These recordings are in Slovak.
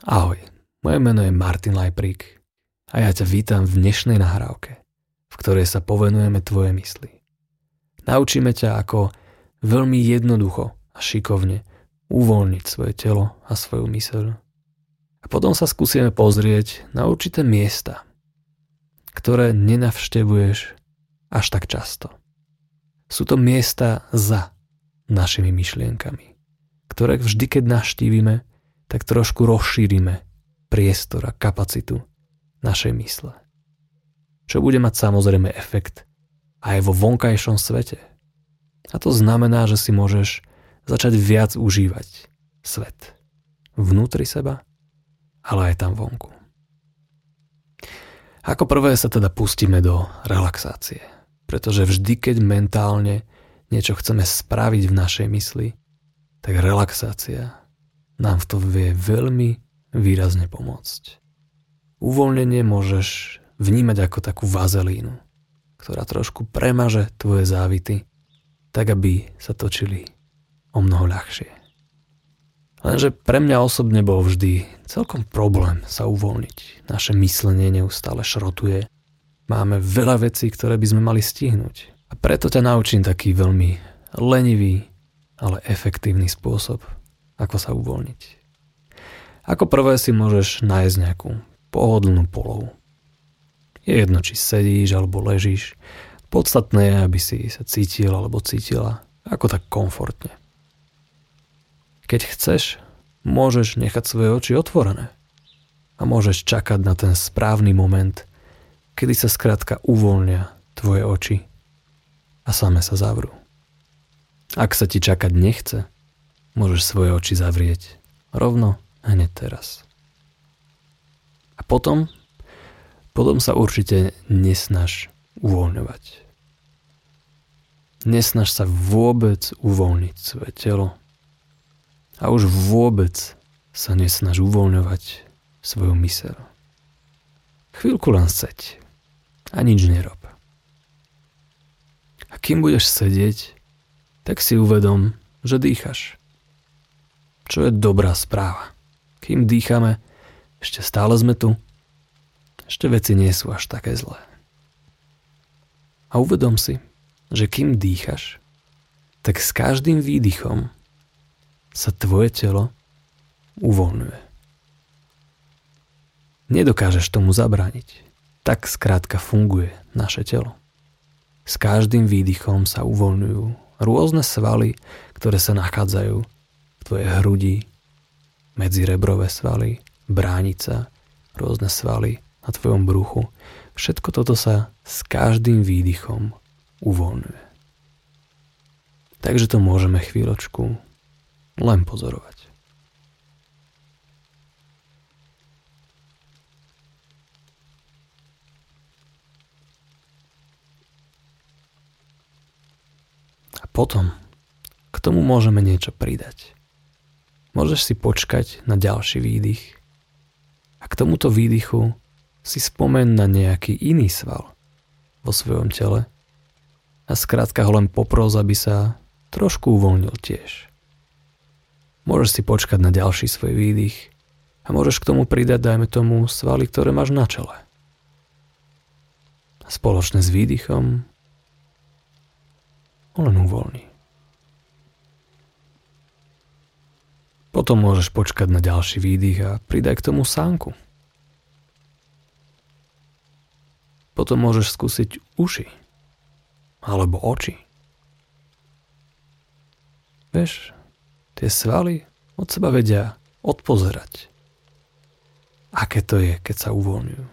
Ahoj, moje meno je Martin Lajprík a ja ťa vítam v dnešnej nahrávke, v ktorej sa povenujeme tvoje mysli. Naučíme ťa, ako veľmi jednoducho a šikovne uvoľniť svoje telo a svoju myseľ. A potom sa skúsime pozrieť na určité miesta, ktoré nenavštevuješ až tak často. Sú to miesta za našimi myšlienkami, ktoré vždy, keď naštívime, tak trošku rozšírime priestor a kapacitu našej mysle. Čo bude mať samozrejme efekt aj vo vonkajšom svete. A to znamená, že si môžeš začať viac užívať svet. Vnútri seba, ale aj tam vonku. Ako prvé sa teda pustíme do relaxácie. Pretože vždy, keď mentálne niečo chceme spraviť v našej mysli, tak relaxácia nám v tom vie veľmi výrazne pomôcť. Uvoľnenie môžeš vnímať ako takú vazelínu, ktorá trošku premaže tvoje závity, tak aby sa točili o mnoho ľahšie. Lenže pre mňa osobne bol vždy celkom problém sa uvoľniť. Naše myslenie neustále šrotuje. Máme veľa vecí, ktoré by sme mali stihnúť. A preto ťa naučím taký veľmi lenivý, ale efektívny spôsob, ako sa uvoľniť. Ako prvé si môžeš nájsť nejakú pohodlnú polohu. Je jedno, či sedíš alebo ležíš. Podstatné je, aby si sa cítil alebo cítila ako tak komfortne. Keď chceš, môžeš nechať svoje oči otvorené a môžeš čakať na ten správny moment, kedy sa skrátka uvoľnia tvoje oči a same sa zavrú. Ak sa ti čakať nechce, môžeš svoje oči zavrieť rovno hneď teraz. A potom, potom sa určite nesnaž uvoľňovať. Nesnaž sa vôbec uvoľniť svoje telo a už vôbec sa nesnaž uvoľňovať svoju myseľ. Chvíľku len seď a nič nerob. A kým budeš sedieť, tak si uvedom, že dýchaš čo je dobrá správa. Kým dýchame, ešte stále sme tu. Ešte veci nie sú až také zlé. A uvedom si, že kým dýchaš, tak s každým výdychom sa tvoje telo uvoľňuje. Nedokážeš tomu zabrániť. Tak skrátka funguje naše telo. S každým výdychom sa uvoľňujú rôzne svaly, ktoré sa nachádzajú tvoje hrudi, medzirebrové svaly, bránica, rôzne svaly na tvojom bruchu. Všetko toto sa s každým výdychom uvoľňuje. Takže to môžeme chvíľočku len pozorovať. A potom k tomu môžeme niečo pridať. Môžeš si počkať na ďalší výdych a k tomuto výdychu si spomen na nejaký iný sval vo svojom tele a skrátka ho len popros, aby sa trošku uvoľnil tiež. Môžeš si počkať na ďalší svoj výdych a môžeš k tomu pridať, dajme tomu, svaly, ktoré máš na čele. Spoločne s výdychom ho len uvoľni. Potom môžeš počkať na ďalší výdych a pridaj k tomu sánku. Potom môžeš skúsiť uši alebo oči. Vieš, tie svaly od seba vedia odpozerať. Aké to je, keď sa uvoľňujú.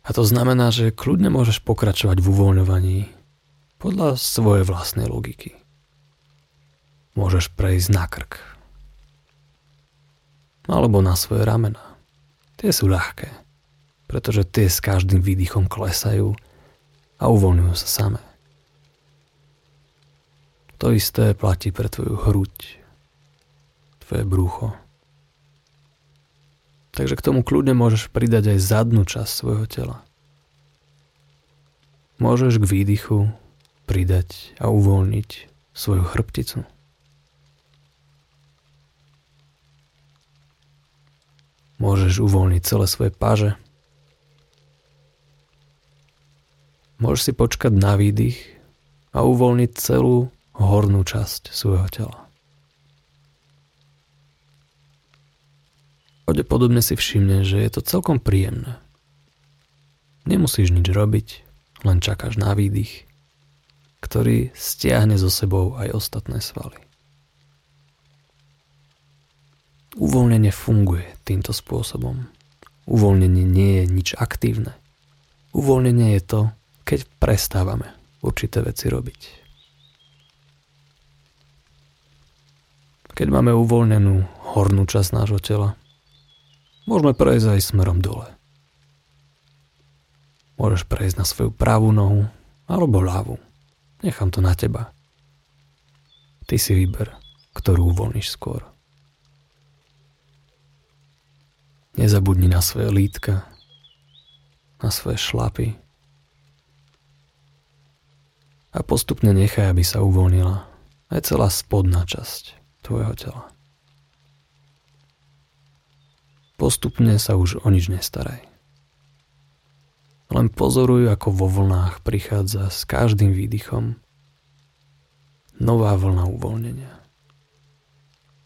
A to znamená, že kľudne môžeš pokračovať v uvoľňovaní podľa svojej vlastnej logiky môžeš prejsť na krk. Alebo na svoje ramena. Tie sú ľahké, pretože tie s každým výdychom klesajú a uvoľňujú sa samé. To isté platí pre tvoju hruď, tvoje brucho. Takže k tomu kľudne môžeš pridať aj zadnú časť svojho tela. Môžeš k výdychu pridať a uvoľniť svoju chrbticu. Môžeš uvoľniť celé svoje páže. Môžeš si počkať na výdych a uvoľniť celú hornú časť svojho tela. Pravdepodobne si všimne, že je to celkom príjemné. Nemusíš nič robiť, len čakáš na výdych, ktorý stiahne so sebou aj ostatné svaly. Uvoľnenie funguje týmto spôsobom. Uvoľnenie nie je nič aktívne. Uvoľnenie je to, keď prestávame určité veci robiť. Keď máme uvoľnenú hornú časť nášho tela, môžeme prejsť aj smerom dole. Môžeš prejsť na svoju pravú nohu alebo ľavú. Nechám to na teba. Ty si vyber, ktorú uvoľníš skôr. Nezabudni na svoje lítka, na svoje šlapy a postupne nechaj, aby sa uvoľnila aj celá spodná časť tvojho tela. Postupne sa už o nič nestaraj. Len pozoruj, ako vo vlnách prichádza s každým výdychom nová vlna uvoľnenia.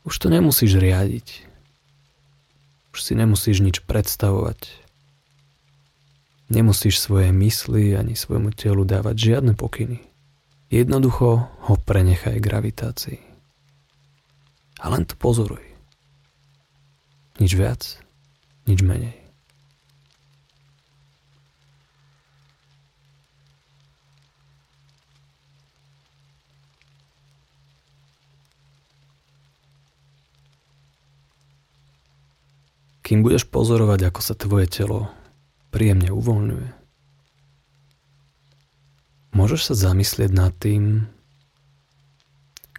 Už to nemusíš riadiť, už si nemusíš nič predstavovať. Nemusíš svoje mysli ani svojmu telu dávať žiadne pokyny. Jednoducho ho prenechaj gravitácii. A len to pozoruj. Nič viac, nič menej. Kým budeš pozorovať, ako sa tvoje telo príjemne uvoľňuje, môžeš sa zamyslieť nad tým,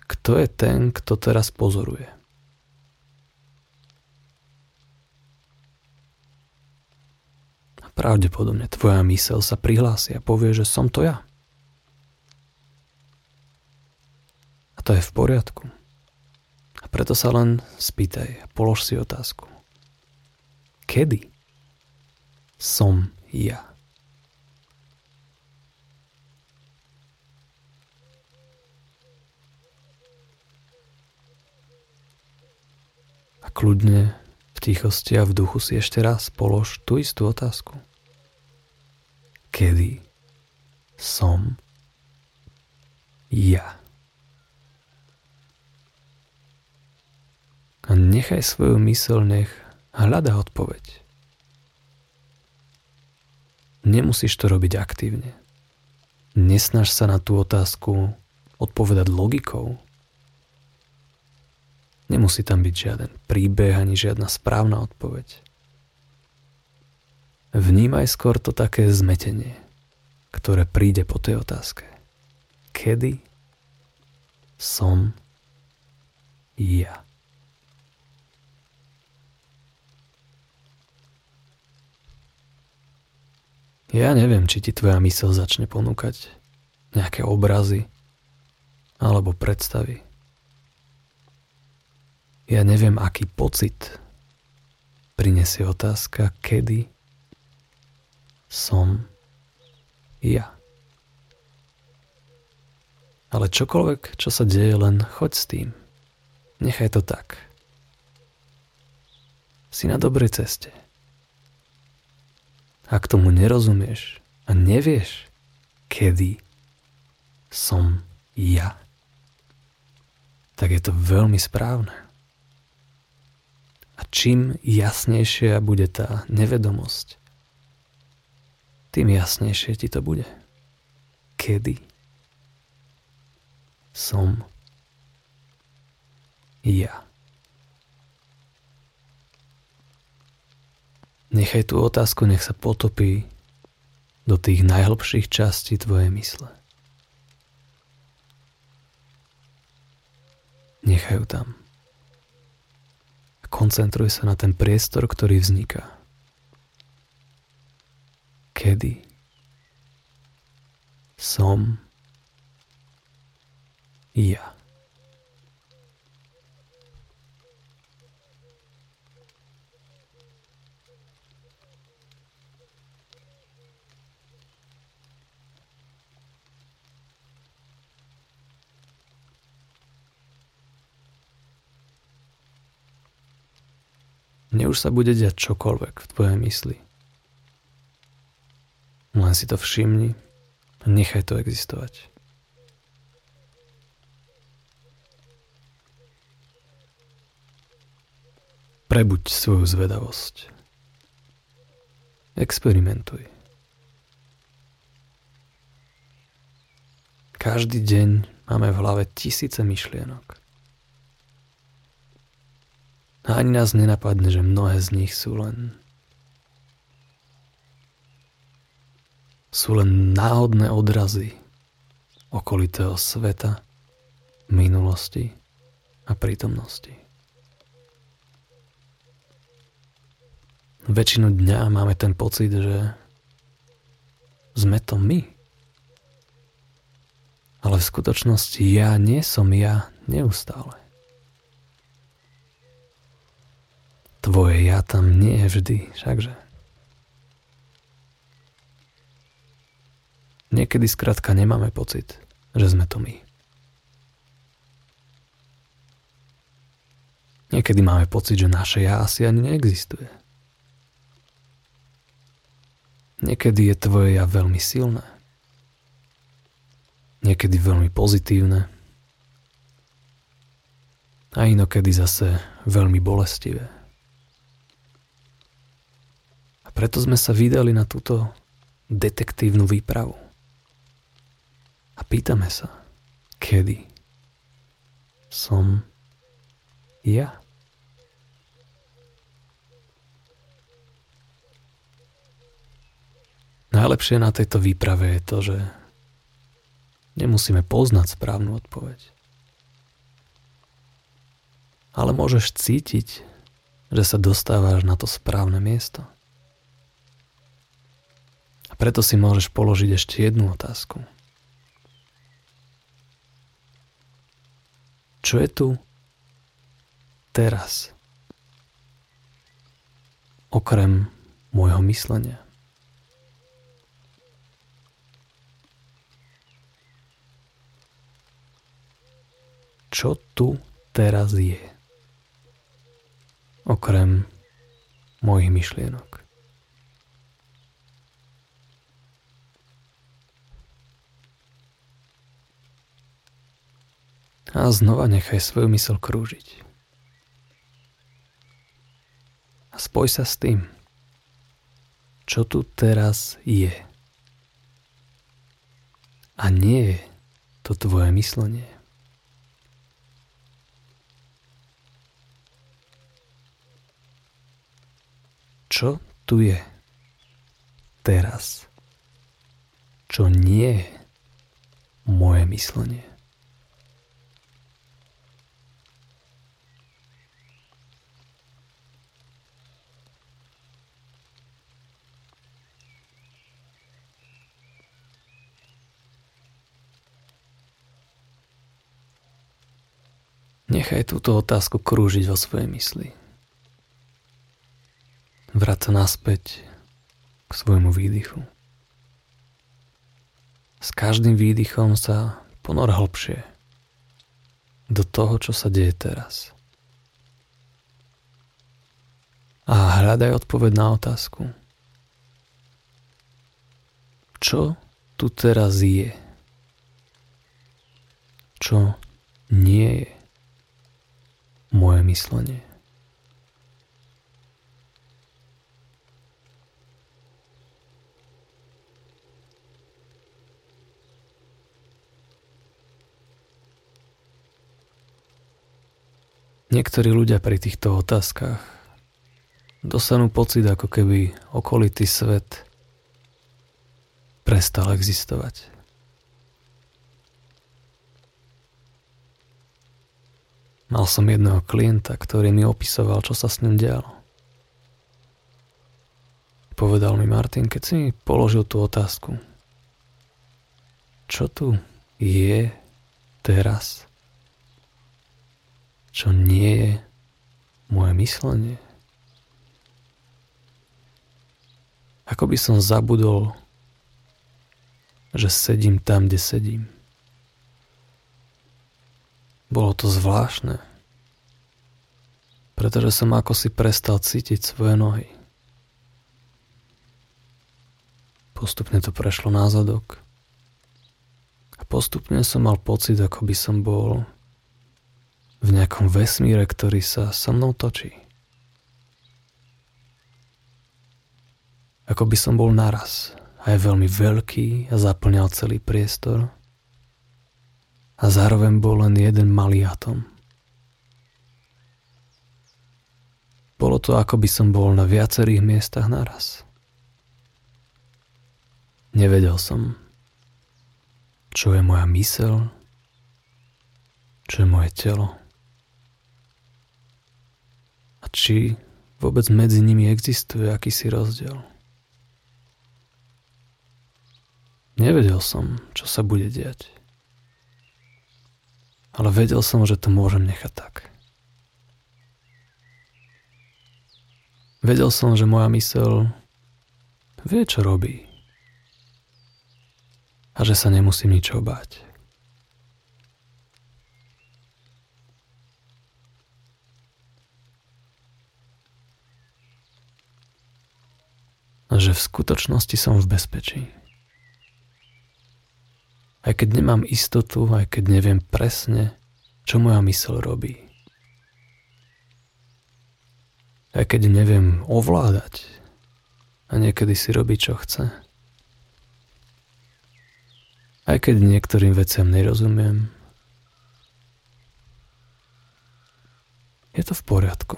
kto je ten, kto teraz pozoruje. A pravdepodobne tvoja mysel sa prihlási a povie, že som to ja. A to je v poriadku. A preto sa len spýtaj polož si otázku kedy som ja. A kľudne v tichosti a v duchu si ešte raz polož tú istú otázku. Kedy som ja. A nechaj svoju mysel nech Hľada odpoveď. Nemusíš to robiť aktívne. Nesnaž sa na tú otázku odpovedať logikou. Nemusí tam byť žiaden príbeh ani žiadna správna odpoveď. Vnímaj skôr to také zmetenie, ktoré príde po tej otázke. Kedy som ja? Ja neviem, či ti tvoja mysel začne ponúkať nejaké obrazy alebo predstavy. Ja neviem, aký pocit prinesie otázka, kedy som ja. Ale čokoľvek, čo sa deje, len choď s tým. Nechaj to tak. Si na dobrej ceste. Ak tomu nerozumieš a nevieš, kedy som ja, tak je to veľmi správne. A čím jasnejšia bude tá nevedomosť, tým jasnejšie ti to bude. Kedy som ja. Nechaj tú otázku, nech sa potopí do tých najhlbších častí tvojej mysle. Nechaj ju tam. Koncentruj sa na ten priestor, ktorý vzniká. Kedy som ja. Mne už sa bude diať čokoľvek v tvojej mysli. Len si to všimni a nechaj to existovať. Prebuď svoju zvedavosť. Experimentuj. Každý deň máme v hlave tisíce myšlienok. A ani nás nenapadne, že mnohé z nich sú len sú len náhodné odrazy okolitého sveta, minulosti a prítomnosti. väčšinu dňa máme ten pocit, že sme to my. Ale v skutočnosti ja nie som ja neustále. Tvoje ja tam nie je vždy, všakže. Niekedy skrátka nemáme pocit, že sme to my. Niekedy máme pocit, že naše ja asi ani neexistuje. Niekedy je tvoje ja veľmi silné. Niekedy veľmi pozitívne. A inokedy zase veľmi bolestivé. Preto sme sa vydali na túto detektívnu výpravu. A pýtame sa, kedy som ja. Najlepšie na tejto výprave je to, že nemusíme poznať správnu odpoveď. Ale môžeš cítiť, že sa dostávaš na to správne miesto. Preto si môžeš položiť ešte jednu otázku. Čo je tu teraz? Okrem môjho myslenia. čo tu teraz je. Okrem mojich myšlienok. A znova nechaj svoju mysl krúžiť. A spoj sa s tým, čo tu teraz je. A nie je to tvoje myslenie. čo tu je teraz, čo nie je moje myslenie. Nechaj túto otázku krúžiť vo svojej mysli. Vráť sa naspäť k svojmu výdychu. S každým výdychom sa ponor hlbšie do toho, čo sa deje teraz. A hľadaj odpoveď na otázku. Čo tu teraz je? Čo nie je moje myslenie? Niektorí ľudia pri týchto otázkach dostanú pocit, ako keby okolitý svet prestal existovať. Mal som jedného klienta, ktorý mi opisoval, čo sa s ním dialo. Povedal mi Martin, keď si mi položil tú otázku. Čo tu je teraz? čo nie je moje myslenie. Ako by som zabudol, že sedím tam, kde sedím. Bolo to zvláštne. pretože som ako si prestal cítiť svoje nohy. Postupne to prešlo na zadok. A postupne som mal pocit, ako by som bol v nejakom vesmíre, ktorý sa so mnou točí. Ako by som bol naraz a je veľmi veľký a zaplňal celý priestor. A zároveň bol len jeden malý atom. Bolo to ako by som bol na viacerých miestach naraz. Nevedel som, čo je moja mysel, čo je moje telo a či vôbec medzi nimi existuje akýsi rozdiel. Nevedel som, čo sa bude diať. Ale vedel som, že to môžem nechať tak. Vedel som, že moja mysel vie, čo robí a že sa nemusím ničoho báť. A že v skutočnosti som v bezpečí. Aj keď nemám istotu, aj keď neviem presne, čo moja mysl robí. Aj keď neviem ovládať a niekedy si robí, čo chce. Aj keď niektorým veciam nerozumiem, je to v poriadku.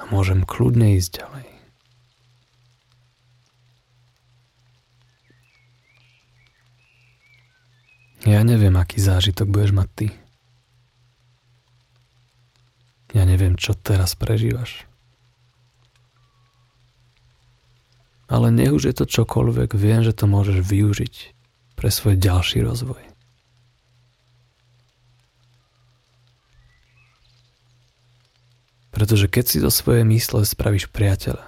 A môžem kľudne ísť ďalej. Ja neviem, aký zážitok budeš mať ty. Ja neviem, čo teraz prežívaš. ale nech už je to čokoľvek, viem, že to môžeš využiť pre svoj ďalší rozvoj. Pretože keď si do svojej mysle spravíš priateľa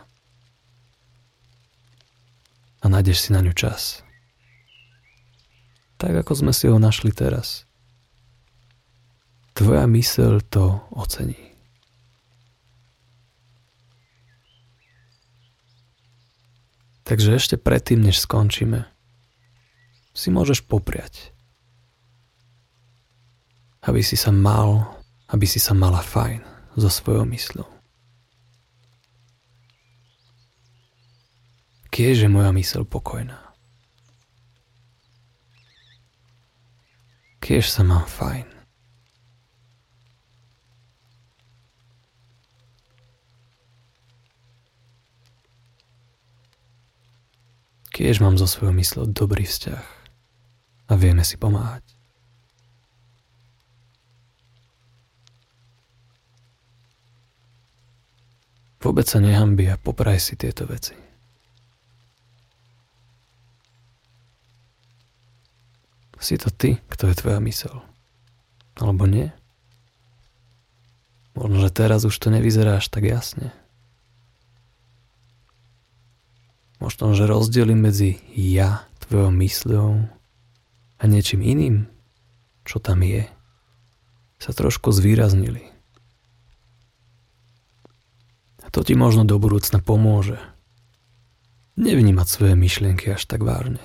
a nájdeš si na ňu čas, tak ako sme si ho našli teraz, tvoja myseľ to ocení. Takže ešte predtým, než skončíme, si môžeš popriať, aby si sa mal, aby si sa mala fajn so svojou mysľou. Je moja mysl pokojná. Kiež sa mám fajn. Kiež mám so svojou mysľou dobrý vzťah a vieme si pomáhať. Vôbec sa nehambi a popraj si tieto veci. Si to ty, kto je tvoja mysel. Alebo nie? Možno, že teraz už to nevyzerá až tak jasne. Možno, že rozdiely medzi ja, tvojou mysľou a niečím iným, čo tam je, sa trošku zvýraznili. A to ti možno do budúcna pomôže. Nevnímať svoje myšlienky až tak vážne.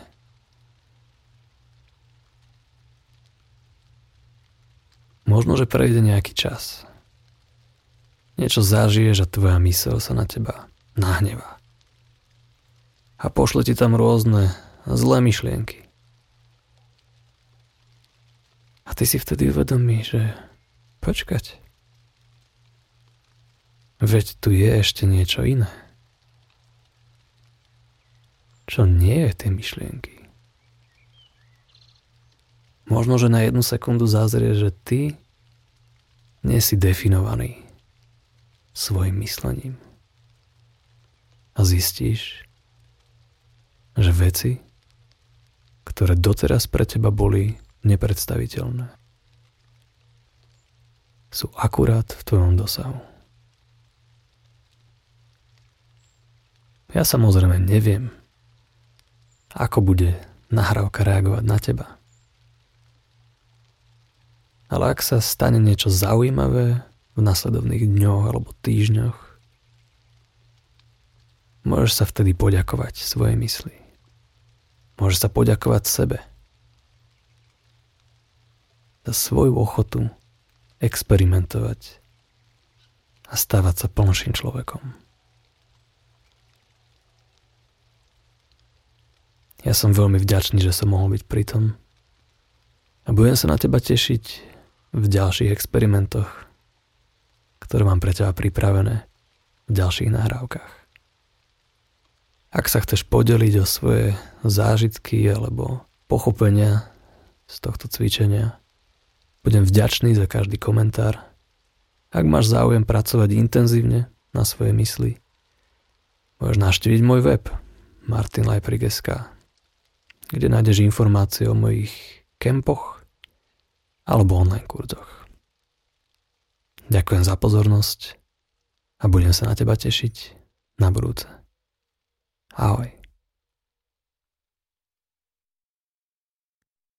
Možno, že prejde nejaký čas. Niečo zažiješ a tvoja mysel sa na teba nahnevá a pošle ti tam rôzne zlé myšlienky. A ty si vtedy uvedomí, že počkať. Veď tu je ešte niečo iné. Čo nie je tie myšlienky. Možno, že na jednu sekundu zázrie, že ty nie si definovaný svojim myslením. A zistíš, že veci, ktoré doteraz pre teba boli nepredstaviteľné, sú akurát v tvojom dosahu. Ja samozrejme neviem, ako bude nahrávka reagovať na teba. Ale ak sa stane niečo zaujímavé v nasledovných dňoch alebo týždňoch. Môžeš sa vtedy poďakovať svojej mysli. Môžeš sa poďakovať sebe za svoju ochotu experimentovať a stávať sa plnším človekom. Ja som veľmi vďačný, že som mohol byť pri tom a budem sa na teba tešiť v ďalších experimentoch, ktoré mám pre teba pripravené v ďalších nahrávkach. Ak sa chceš podeliť o svoje zážitky alebo pochopenia z tohto cvičenia, budem vďačný za každý komentár. Ak máš záujem pracovať intenzívne na svojej mysli, môžeš navštíviť môj web martinlajprig.sk kde nájdeš informácie o mojich kempoch alebo online kurzoch. Ďakujem za pozornosť a budem sa na teba tešiť na budúce. Ahoj.